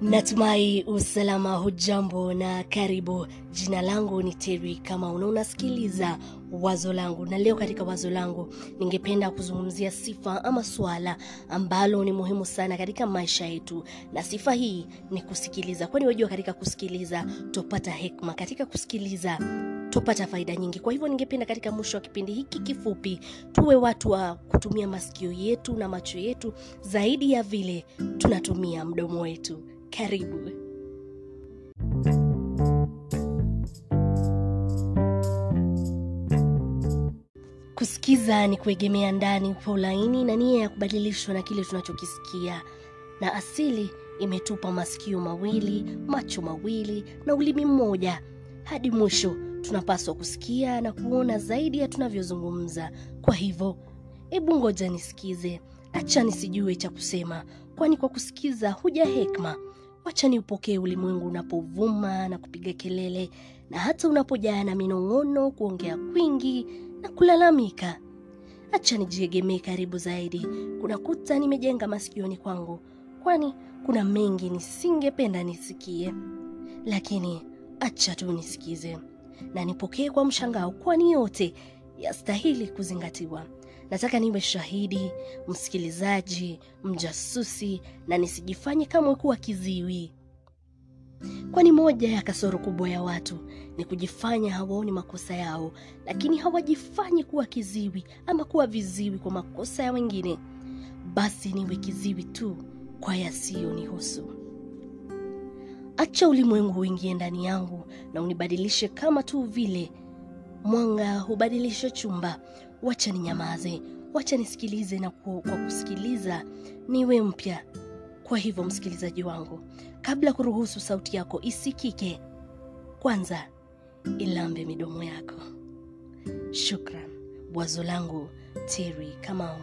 natumai usalama hujambo na karibu. Jina langu ni teri kama una unasikiliza wazo langu. Na leo katika wazo langu ningependa kuzungumzia sifa ama swala ambalo ni muhimu sana katika maisha yetu. Na sifa hii ni kusikiliza. Kwani wajua katika kusikiliza tupata hekma katika kusikiliza tupata faida nyingi. Kwa hivyo ningependa katika mwisho wa kipindi hiki kifupi tuwe watu wa kutumia masikio yetu na macho yetu zaidi ya vile tunatumia mdomo wetu karibu. Kusikiza ni kuegemea ndani kwa ulaini na nia ya kubadilishwa na kile tunachokisikia. Na asili imetupa masikio mawili macho mawili na ulimi mmoja. Hadi mwisho tunapaswa kusikia na kuona zaidi ya tunavyozungumza. Kwa hivyo hebu ngoja nisikize. Acha nisijue cha kusema kwani kwa kusikiza huja hekma wacha niupokee ulimwengu unapovuma na kupiga kelele na hata unapojaa na minong'ono kuongea kwingi na kulalamika. Acha nijiegemee karibu zaidi. Kuna kuta nimejenga masikioni kwangu kwani kuna mengi nisingependa nisikie. Lakini acha tu nisikize na nipokee kwa mshangao kwani yote yastahili kuzingatiwa. Nataka niwe shahidi msikilizaji mjasusi na nisijifanye kamwe kuwa kiziwi. Kwani moja ya kasoro kubwa ya watu ni kujifanya hawaoni makosa yao lakini hawajifanyi kuwa kiziwi ama kuwa viziwi kwa makosa ya wengine. Basi niwe kiziwi tu kwa yasiyonihusu. Acha ulimwengu uingie ndani yangu na unibadilishe kama tu vile mwanga hubadilisha chumba. Wacha ninyamaze. Wacha nisikilize na ku, kwa kusikiliza niwe mpya. Kwa hivyo msikilizaji wangu kabla kuruhusu sauti yako isikike kwanza ilambe midomo yako. Shukran. Bwazo langu teri kamau